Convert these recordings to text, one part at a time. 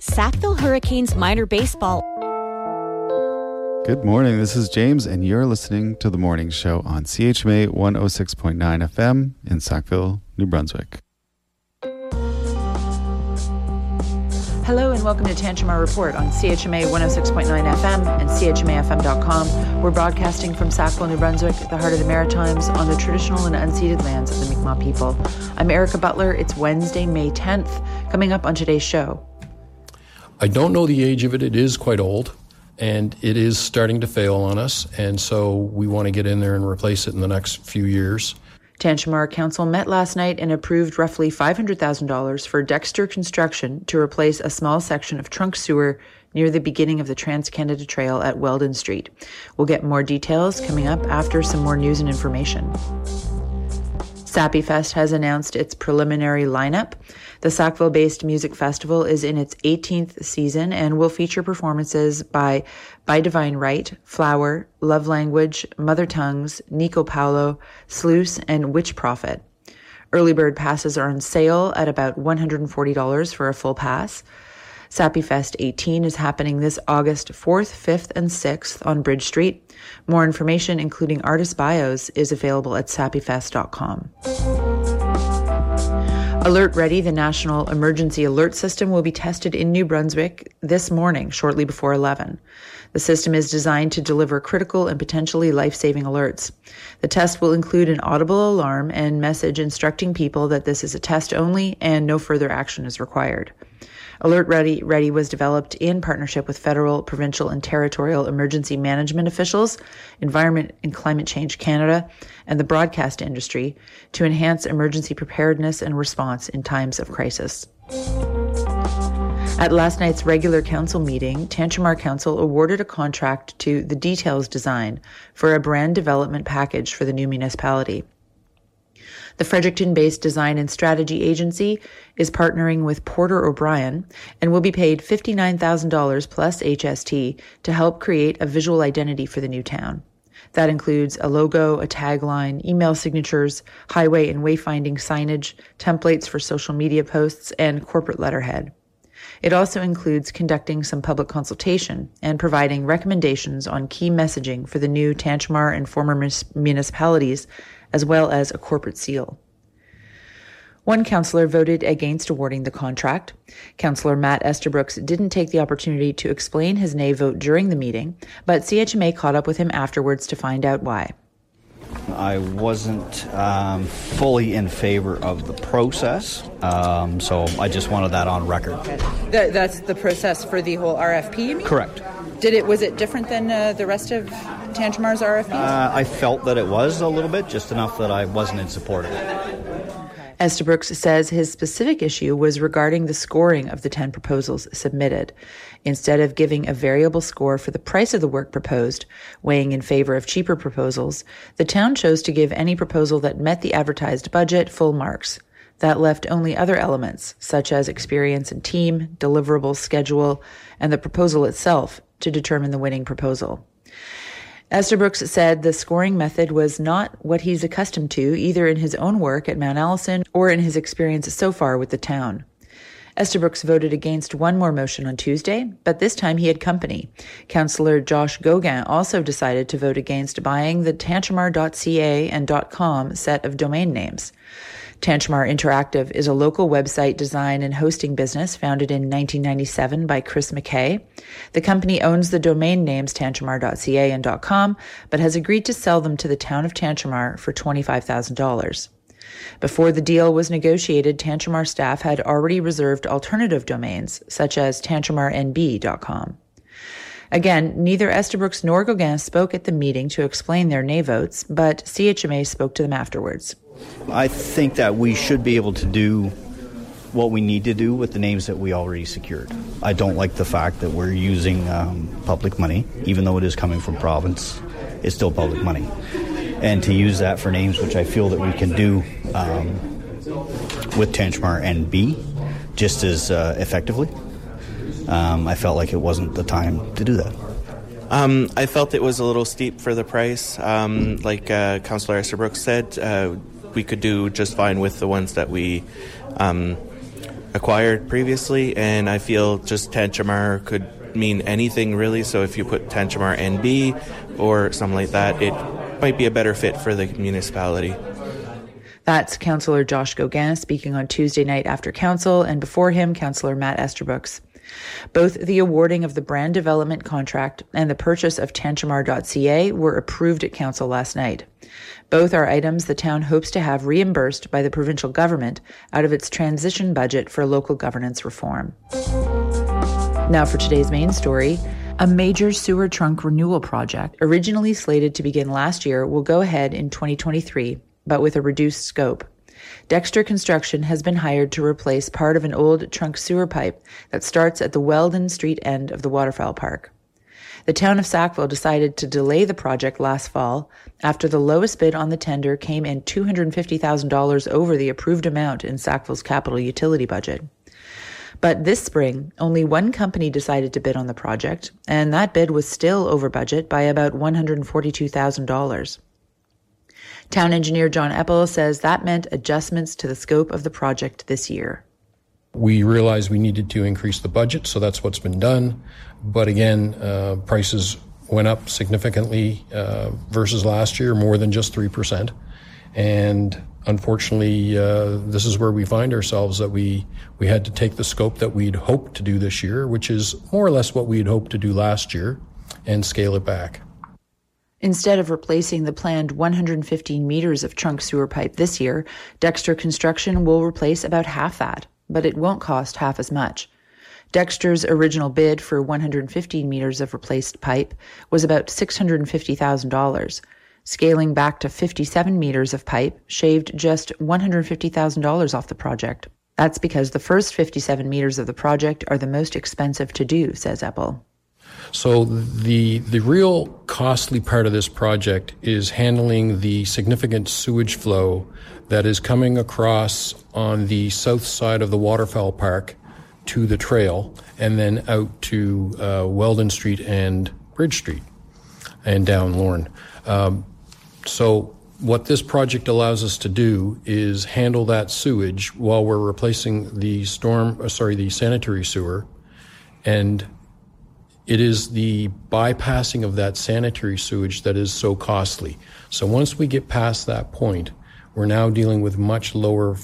Sackville Hurricanes minor baseball. Good morning. This is James, and you're listening to the morning show on CHMA 106.9 FM in Sackville, New Brunswick. Hello and welcome to Tantramar Report on CHMA 106.9 FM and CHMAFM.com. We're broadcasting from Sackville, New Brunswick, the heart of the Maritimes, on the traditional and unceded lands of the Mi'kmaq people. I'm Erica Butler. It's Wednesday, May 10th. Coming up on today's show. I don't know the age of it. It is quite old and it is starting to fail on us. And so we want to get in there and replace it in the next few years. Tantramar Council met last night and approved roughly $500,000 for Dexter Construction to replace a small section of trunk sewer near the beginning of the Trans Canada Trail at Weldon Street. We'll get more details coming up after some more news and information. Sappy Fest has announced its preliminary lineup. The Sackville based music festival is in its 18th season and will feature performances by By Divine Right, Flower, Love Language, Mother Tongues, Nico Paulo, Sluice, and Witch Prophet. Early bird passes are on sale at about $140 for a full pass. Sappy Fest 18 is happening this August 4th, 5th, and 6th on Bridge Street. More information, including artist bios, is available at sappyfest.com. Alert Ready, the National Emergency Alert System, will be tested in New Brunswick this morning, shortly before 11. The system is designed to deliver critical and potentially life saving alerts. The test will include an audible alarm and message instructing people that this is a test only and no further action is required. Alert Ready, Ready was developed in partnership with federal, provincial, and territorial emergency management officials, Environment and Climate Change Canada, and the broadcast industry to enhance emergency preparedness and response in times of crisis. At last night's regular council meeting, Tantramar Council awarded a contract to the Details Design for a brand development package for the new municipality. The Fredericton based design and strategy agency is partnering with Porter O'Brien and will be paid $59,000 plus HST to help create a visual identity for the new town. That includes a logo, a tagline, email signatures, highway and wayfinding signage, templates for social media posts, and corporate letterhead. It also includes conducting some public consultation and providing recommendations on key messaging for the new Tantramar and former municipalities as well as a corporate seal. One councillor voted against awarding the contract. Councillor Matt Estabrooks didn't take the opportunity to explain his nay vote during the meeting, but CHMA caught up with him afterwards to find out why. I wasn't um, fully in favor of the process, um, so I just wanted that on record. Okay. That, that's the process for the whole RFP. Correct. Did it was it different than uh, the rest of Tantramar's RFPs? Uh, I felt that it was a little bit, just enough that I wasn't in support of it. Estabrooks says his specific issue was regarding the scoring of the 10 proposals submitted. Instead of giving a variable score for the price of the work proposed, weighing in favor of cheaper proposals, the town chose to give any proposal that met the advertised budget full marks. That left only other elements, such as experience and team, deliverable schedule, and the proposal itself, to determine the winning proposal. Estabrooks said the scoring method was not what he's accustomed to, either in his own work at Mount Allison or in his experience so far with the town. Estabrooks voted against one more motion on Tuesday, but this time he had company. Councillor Josh Goguen also decided to vote against buying the tantramar.ca and .com set of domain names. Tantramar Interactive is a local website design and hosting business founded in 1997 by Chris McKay. The company owns the domain names tantramar.ca and .com, but has agreed to sell them to the town of Tantramar for $25,000. Before the deal was negotiated, Tantramar staff had already reserved alternative domains, such as tantramarnb.com. Again, neither Estabrooks nor Goguen spoke at the meeting to explain their nay votes, but CHMA spoke to them afterwards. I think that we should be able to do what we need to do with the names that we already secured. I don't like the fact that we're using um, public money, even though it is coming from province, it's still public money. And to use that for names, which I feel that we can do um, with Tantramar NB just as uh, effectively, um, I felt like it wasn't the time to do that. Um, I felt it was a little steep for the price. Um, like uh, Councillor Estabrooks said, uh, we could do just fine with the ones that we um, acquired previously, and I feel just Tantramar could mean anything really. So if you put Tantramar NB or something like that, it might be a better fit for the municipality. That's Councillor Josh Goguen speaking on Tuesday night after Council, and before him, Councillor Matt Esterbrook. Both the awarding of the brand development contract and the purchase of Tantramar.ca were approved at Council last night. Both are items the town hopes to have reimbursed by the provincial government out of its transition budget for local governance reform. Now, for today's main story. A major sewer trunk renewal project, originally slated to begin last year, will go ahead in 2023, but with a reduced scope. Dexter Construction has been hired to replace part of an old trunk sewer pipe that starts at the Weldon Street end of the waterfowl park. The town of Sackville decided to delay the project last fall after the lowest bid on the tender came in $250,000 over the approved amount in Sackville's capital utility budget. But this spring, only one company decided to bid on the project, and that bid was still over budget by about $142,000. Town engineer John Eppel says that meant adjustments to the scope of the project this year. We realized we needed to increase the budget, so that's what's been done. But again, uh, prices went up significantly uh, versus last year, more than just 3%. And unfortunately, uh, this is where we find ourselves that we, we had to take the scope that we'd hoped to do this year, which is more or less what we'd hoped to do last year, and scale it back. Instead of replacing the planned 115 meters of trunk sewer pipe this year, Dexter Construction will replace about half that, but it won't cost half as much. Dexter's original bid for 115 meters of replaced pipe was about $650,000. Scaling back to 57 meters of pipe shaved just $150,000 off the project. That's because the first 57 meters of the project are the most expensive to do, says Eppel. So the the real costly part of this project is handling the significant sewage flow that is coming across on the south side of the waterfowl park to the trail and then out to uh, Weldon Street and Bridge Street and down Lorne. Um, so what this project allows us to do is handle that sewage while we're replacing the storm, uh, sorry, the sanitary sewer and it is the bypassing of that sanitary sewage that is so costly. So once we get past that point, we're now dealing with much lower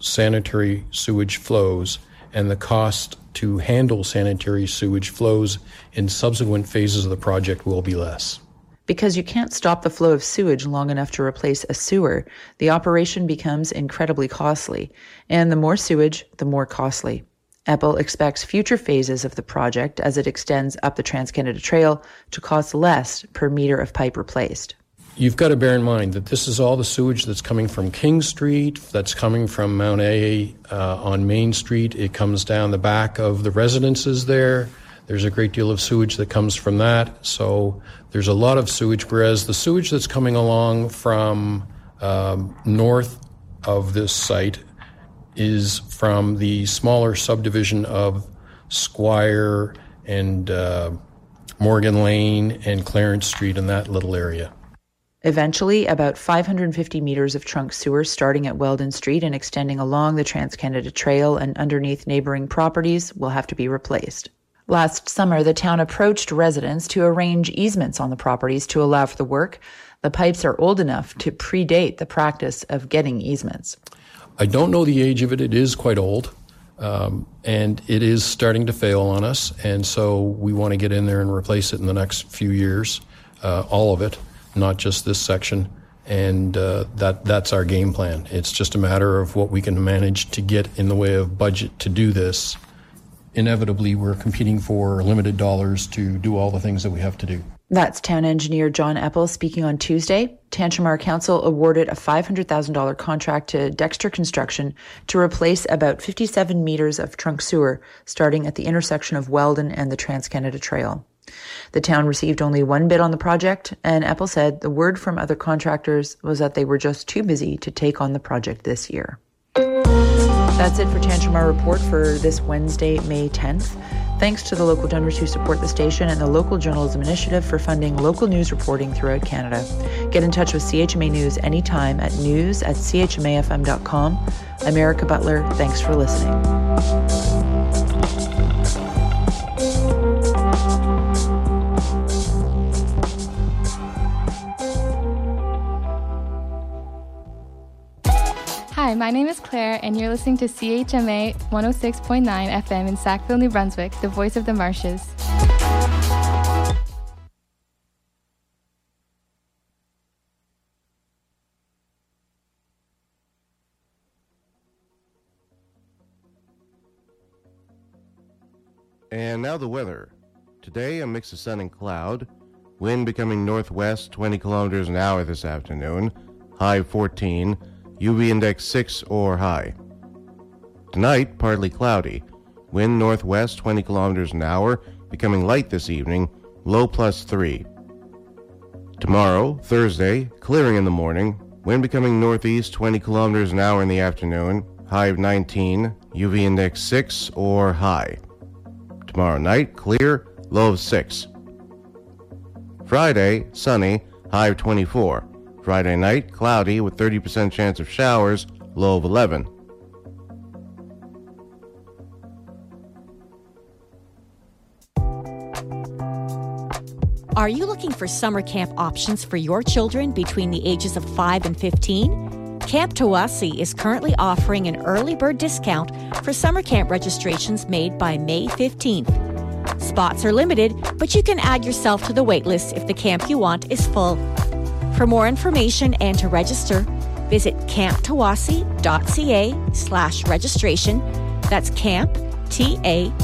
sanitary sewage flows, and the cost to handle sanitary sewage flows in subsequent phases of the project will be less. Because you can't stop the flow of sewage long enough to replace a sewer, the operation becomes incredibly costly. And the more sewage, the more costly. Eppel expects future phases of the project as it extends up the Trans Canada Trail to cost less per meter of pipe replaced. You've got to bear in mind that this is all the sewage that's coming from King Street, that's coming from Mount A uh, on Main Street. It comes down the back of the residences there. There's a great deal of sewage that comes from that. So there's a lot of sewage, whereas the sewage that's coming along from um, north of this site is from the smaller subdivision of Squire and uh, Morgan Lane and Clarence Street in that little area. Eventually, about 550 meters of trunk sewer starting at Weldon Street and extending along the Trans Canada Trail and underneath neighboring properties will have to be replaced. Last summer, the town approached residents to arrange easements on the properties to allow for the work. The pipes are old enough to predate the practice of getting easements. I don't know the age of it. It is quite old. Um, and it is starting to fail on us. And so we want to get in there and replace it in the next few years, uh, all of it, not just this section. And uh, that that's our game plan. It's just a matter of what we can manage to get in the way of budget to do this. Inevitably, we're competing for limited dollars to do all the things that we have to do. That's town engineer John Eppel speaking on Tuesday. Tantramar Council awarded a $500,000 contract to Dexter Construction to replace about 57 meters of trunk sewer starting at the intersection of Weldon and the TransCanada Trail. The town received only one bid on the project, and Eppel said the word from other contractors was that they were just too busy to take on the project this year. That's it for Tantramar Report for this Wednesday, May 10th. Thanks to the local donors who support the station and the Local Journalism Initiative for funding local news reporting throughout Canada. Get in touch with CHMA News anytime at news at chmafm.com. I'm Erica Butler. Thanks for listening. Hi, my name is Claire, and you're listening to CHMA 106.9 FM in Sackville, New Brunswick, the voice of the marshes. And now the weather. Today, a mix of sun and cloud. Wind becoming northwest 20 kilometers an hour this afternoon. High 14. UV index 6 or high. Tonight, partly cloudy. Wind northwest 20 kilometers an hour, becoming light this evening. Low plus 3. Tomorrow, Thursday, clearing in the morning. Wind becoming northeast 20 kilometers an hour in the afternoon. High of 19. UV index 6 or high. Tomorrow night, clear, low of 6. Friday, sunny, high of 24. Friday night, cloudy with 30% chance of showers, low of 11. Are you looking for summer camp options for your children between the ages of 5 and 15? Camp Tawasi is currently offering an early bird discount for summer camp registrations made by May 15th. Spots are limited, but you can add yourself to the waitlist if the camp you want is full. For more information and to register, visit camptawasi.ca slash registration. That's camp, T-A-W-A-S-I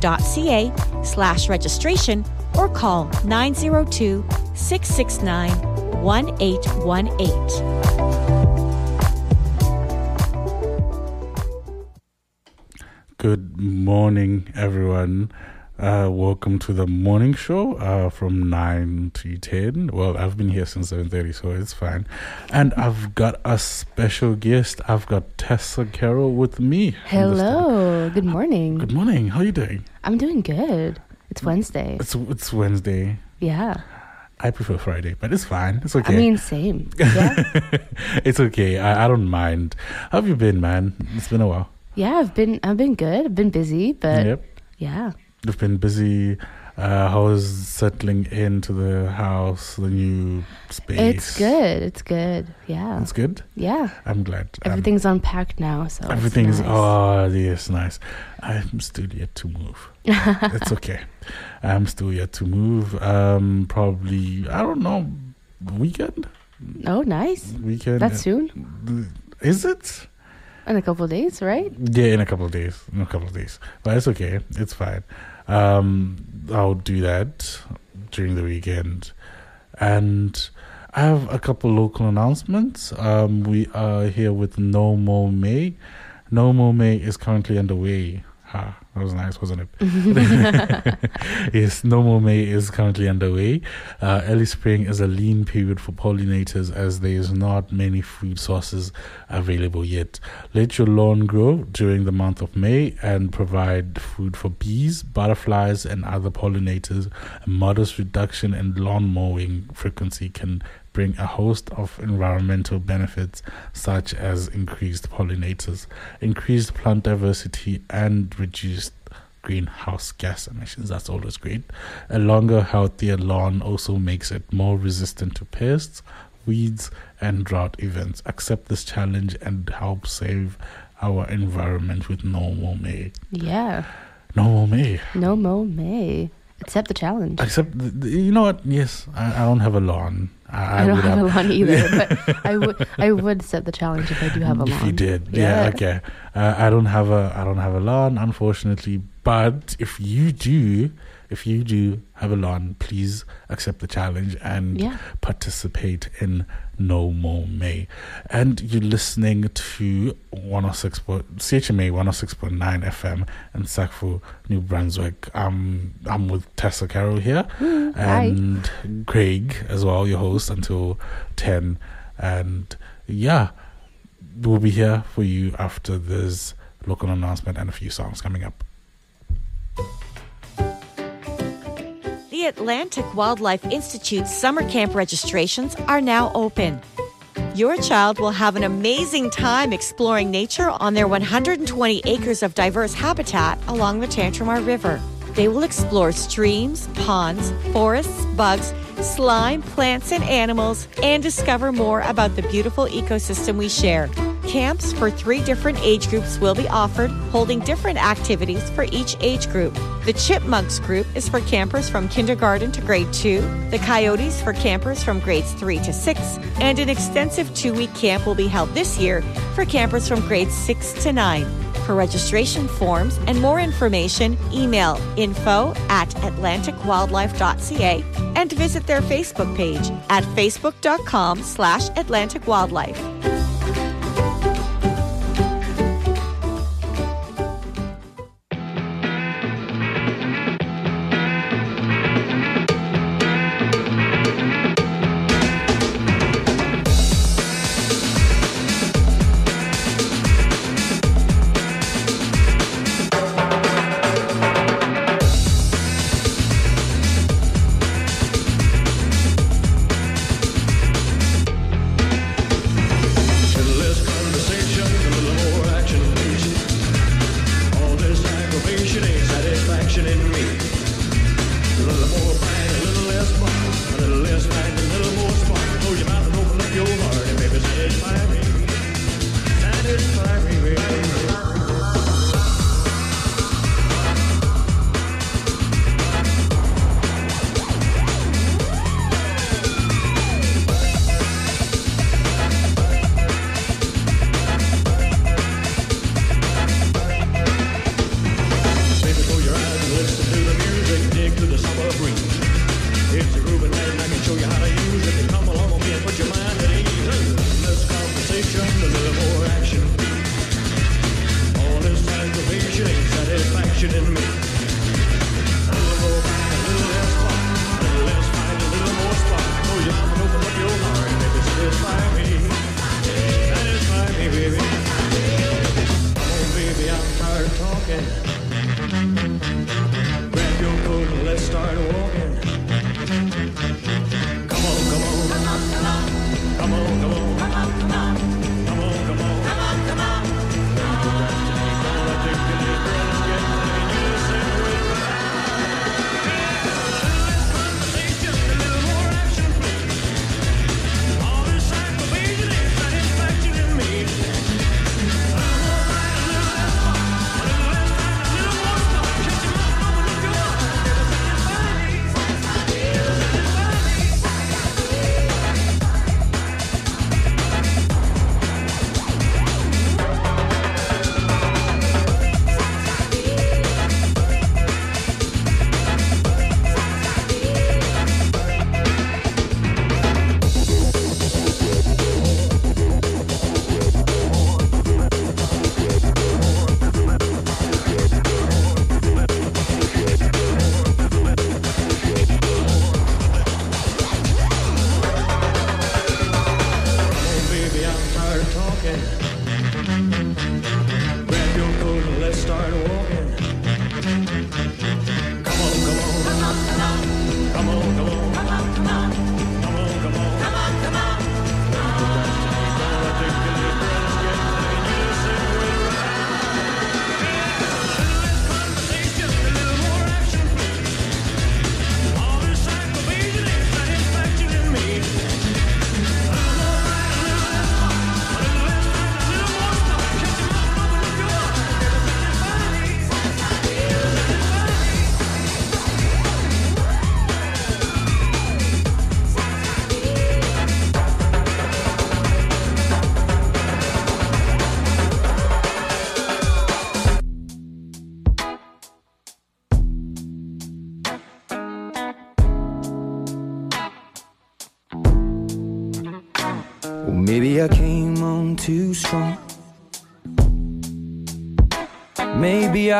dot C-A slash registration or call 902-669-1818. Good morning, everyone. Uh, welcome to the morning show uh, from 9 to 10. Well, I've been here since 7.30, so it's fine. And I've got a special guest. I've got Tessa Carroll with me. in the studio. Hello. Good morning. Good morning. How are you doing? I'm doing good. It's Wednesday. It's, it's Wednesday. Yeah. I prefer Friday, but it's fine. It's okay. I mean, same. Yeah. it's okay. I, I don't mind. How have you been, man? It's been a while. yeah. I've been I've been good. I've been busy, but yep. yeah. You've been busy. Uh, how's settling into the house, the new space? It's good. It's good. Yeah. It's good. Yeah. I'm glad. Um, Everything's unpacked now, so everything's nice. oh yes, nice. I'm still yet to move. it's okay. I'm still yet to move. Um, probably I don't know. Weekend. oh nice. Weekend. That's soon. Is it? In a couple of days, right? Yeah, in a couple of days. In a couple of days. But it's okay. It's fine. Um, I'll do that during the weekend. And I have a couple local announcements. Um, we are here with No More May. No More May is currently underway. Ha, that was nice, wasn't it? yes, normal May is currently underway. Uh, early spring is a lean period for pollinators as there is not many food sources available yet. Let your lawn grow during the month of May and provide food for bees, butterflies, and other pollinators. A modest reduction in lawn mowing frequency can bring a host of environmental benefits such as increased pollinators, increased plant diversity, and reduced greenhouse gas emissions. That's always great. A longer, healthier lawn also makes it more resistant to pests, weeds, and drought events. Accept this challenge and help save our environment with No More May. Yeah. No More May. No mo may. Accept the challenge. Except, th- th- you know what? Yes, I, I don't have a lawn. I, I, don't would have a lawn either, but I would I would accept the challenge if I do have a lawn. If you did, yeah, okay. Uh, I don't have a I don't have a lawn, unfortunately. But if you do, if you do have a lawn, please accept the challenge and Yeah. participate in No More May. And you're listening to 106 po- CHMA 106.9 FM in Sackville, New Brunswick. Um, I'm with Tessa Carroll here hi. and Craig as well, your host until 10. And yeah, we'll be here for you after this local announcement and a few songs coming up. The Atlantic Wildlife Institute's summer camp registrations are now open. Your child will have an amazing time exploring nature on their 120 acres of diverse habitat along the Tantramar River. They will explore streams, ponds, forests, bugs, slime, plants, and animals, and discover more about the beautiful ecosystem we share. Camps for three different age groups will be offered, holding different activities for each age group. The Chipmunks group is for campers from kindergarten to grade 2, the Coyotes for campers from grades 3 to 6, and an extensive two week camp will be held this year for campers from grades 6 to 9. For registration forms and more information, email info at atlanticwildlife.ca and visit their Facebook page at facebook.com slash atlanticwildlife.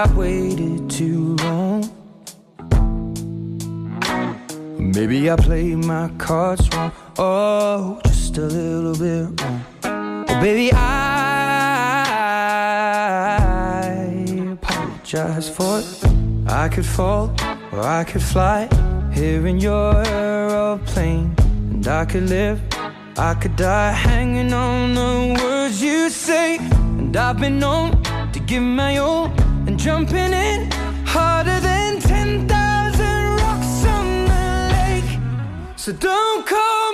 I waited too long. Maybe I played my cards wrong. Oh, just a little bit wrong. Oh, baby, I apologize for it. I could fall or I could fly here in your aeroplane. And I could live, I could die hanging on the words you say. And I've been known to give my all jumping in harder than 10,000 rocks on the lake. So don't call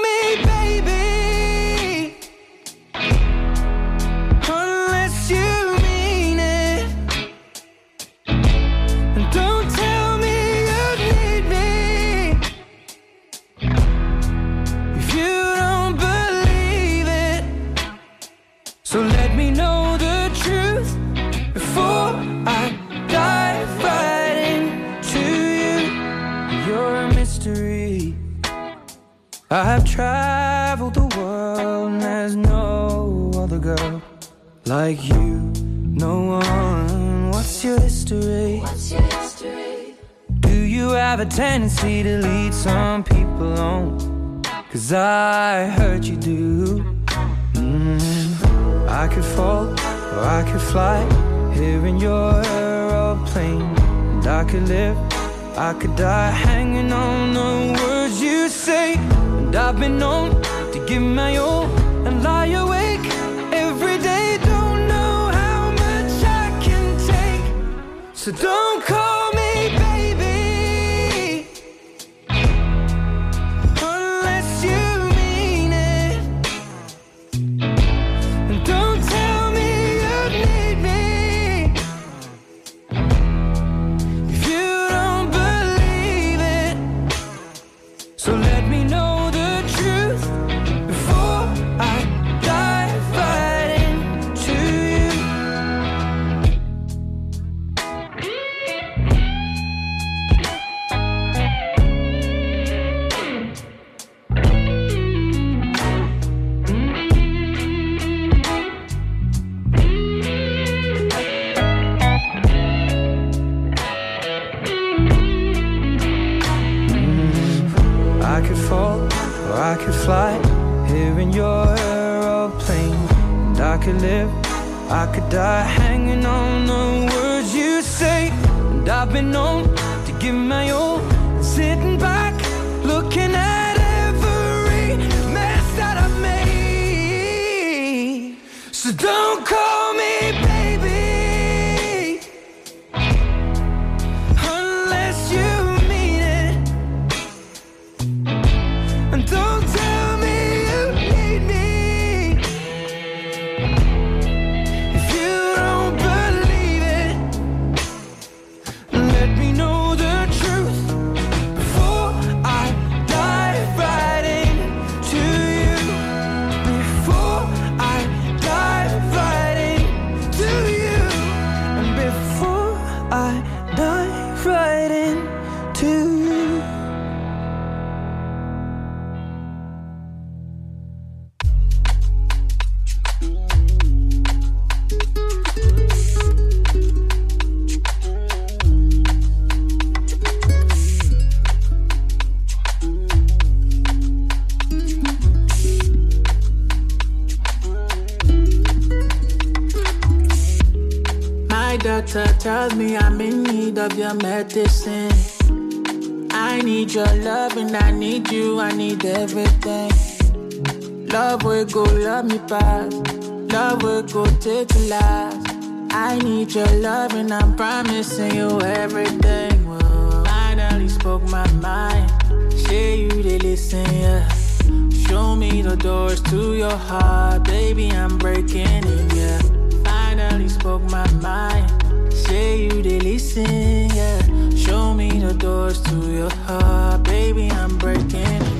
I've traveled the world and there's no other girl like you. No one. What's your history? What's your history? Do you have a tendency to lead some people on? Cause I heard you do. Mm. I could fall or I could fly here in your aeroplane. And I could live, I could die hanging on the you say. And I've been known to give my all and lie awake every day. Don't know how much I can take. So don't call So let me My doctor tells me I'm in need of your medicine. I need your love and I need you, I need everything. Love will go, love me past. Love will go take the last. I need your love and I'm promising you everything. Well, finally spoke my mind. Say you they listen, yeah. Show me the doors to your heart, baby. I'm breaking in, yeah. Finally spoke my mind. Say you they listen, yeah. Show me the doors to your heart, baby. I'm breaking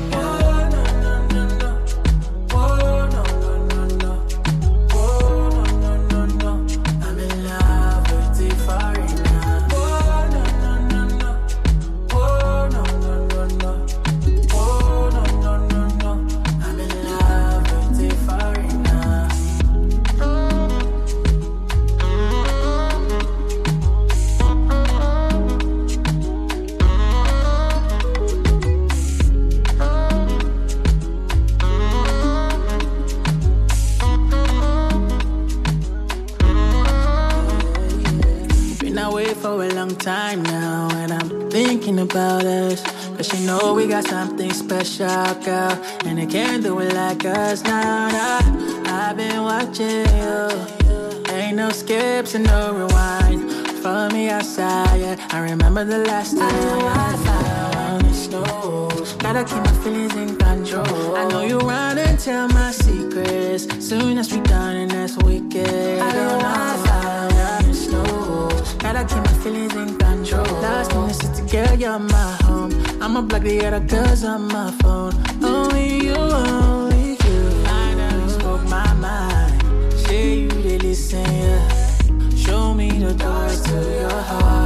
something special, girl. And they can't do it like us now. nah. I've been watching you. Ain't no skips and no rewind. Follow me outside, yeah. I remember the last time I found the snow. Gotta keep my feelings in control. I know you run and tell my secrets. Soon as we done, and that's wicked. I don't know how the snow. Gotta keep my feelings in control. Last minute, sister girl, you're my home. I'ma block the other girls on my phone. Only you, only you. Finally spoke my mind. Say you did listen, yeah. Show me the doors to your heart.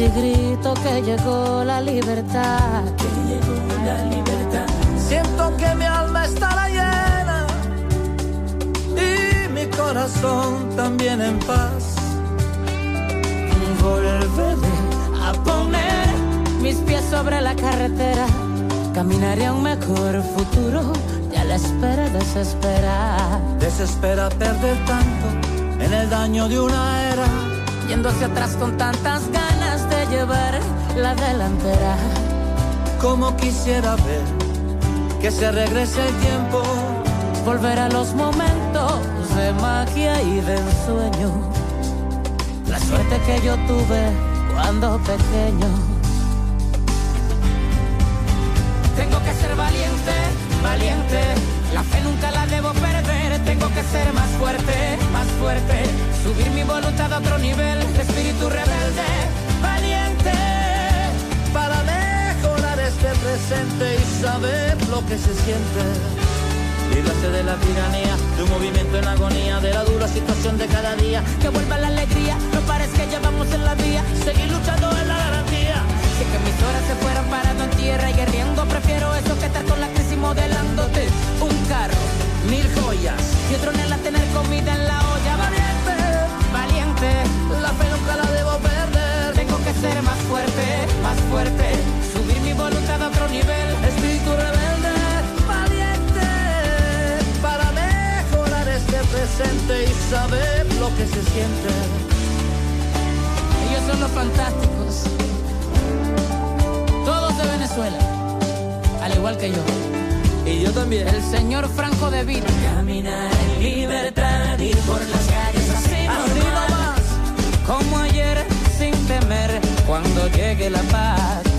Casi grito que llegó la libertad. Que llegó la libertad. Siento que mi alma estará llena y mi corazón también en paz. Volveré a poner mis pies sobre la carretera. Caminaré a un mejor futuro y a la espera desesperar. Desespera perder tanto en el daño de una era. Yendo hacia atrás con tantas ganas llevar la delantera. Como quisiera ver que se regrese el tiempo. Volver a los momentos de magia y de ensueño. La suerte que yo tuve cuando pequeño. Tengo que ser valiente, valiente. La fe nunca la debo perder. Tengo que ser más fuerte, más fuerte. Subir mi voluntad a otro nivel. Espíritu rebelde, que se siente. Líbrase de la tiranía, de un movimiento en agonía, de la dura situación de cada día. Que vuelva la alegría, no parece que llevamos en la vía. Seguir luchando es la garantía. Si que mis horas se fueran parando en tierra y guerreando, prefiero eso que estar con la crisis modelándote. Un carro, mil joyas y otro en tener comida en la olla. Valiente, valiente, la fe nunca la debo perder. Tengo que ser más fuerte, más fuerte. Subir mi voluntad a otro nivel. Presente y saber lo que se siente. Ellos son los fantásticos. Todos de Venezuela. Al igual que yo. Y yo también. El señor Franco de Vita. Caminar en libertad, ir por las calles así nomás. Como ayer, sin temer, cuando llegue la paz.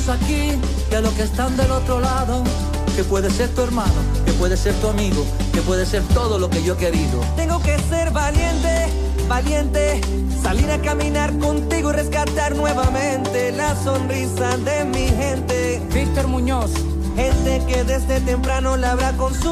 Estamos aquí y a lo que están del otro lado, que puede ser tu hermano, puede ser tu amigo, que puede ser todo lo que yo he querido. Tengo que ser valiente, valiente, salir a caminar contigo y rescatar nuevamente la sonrisa de mi gente. Víctor Muñoz. Gente que desde temprano labra con su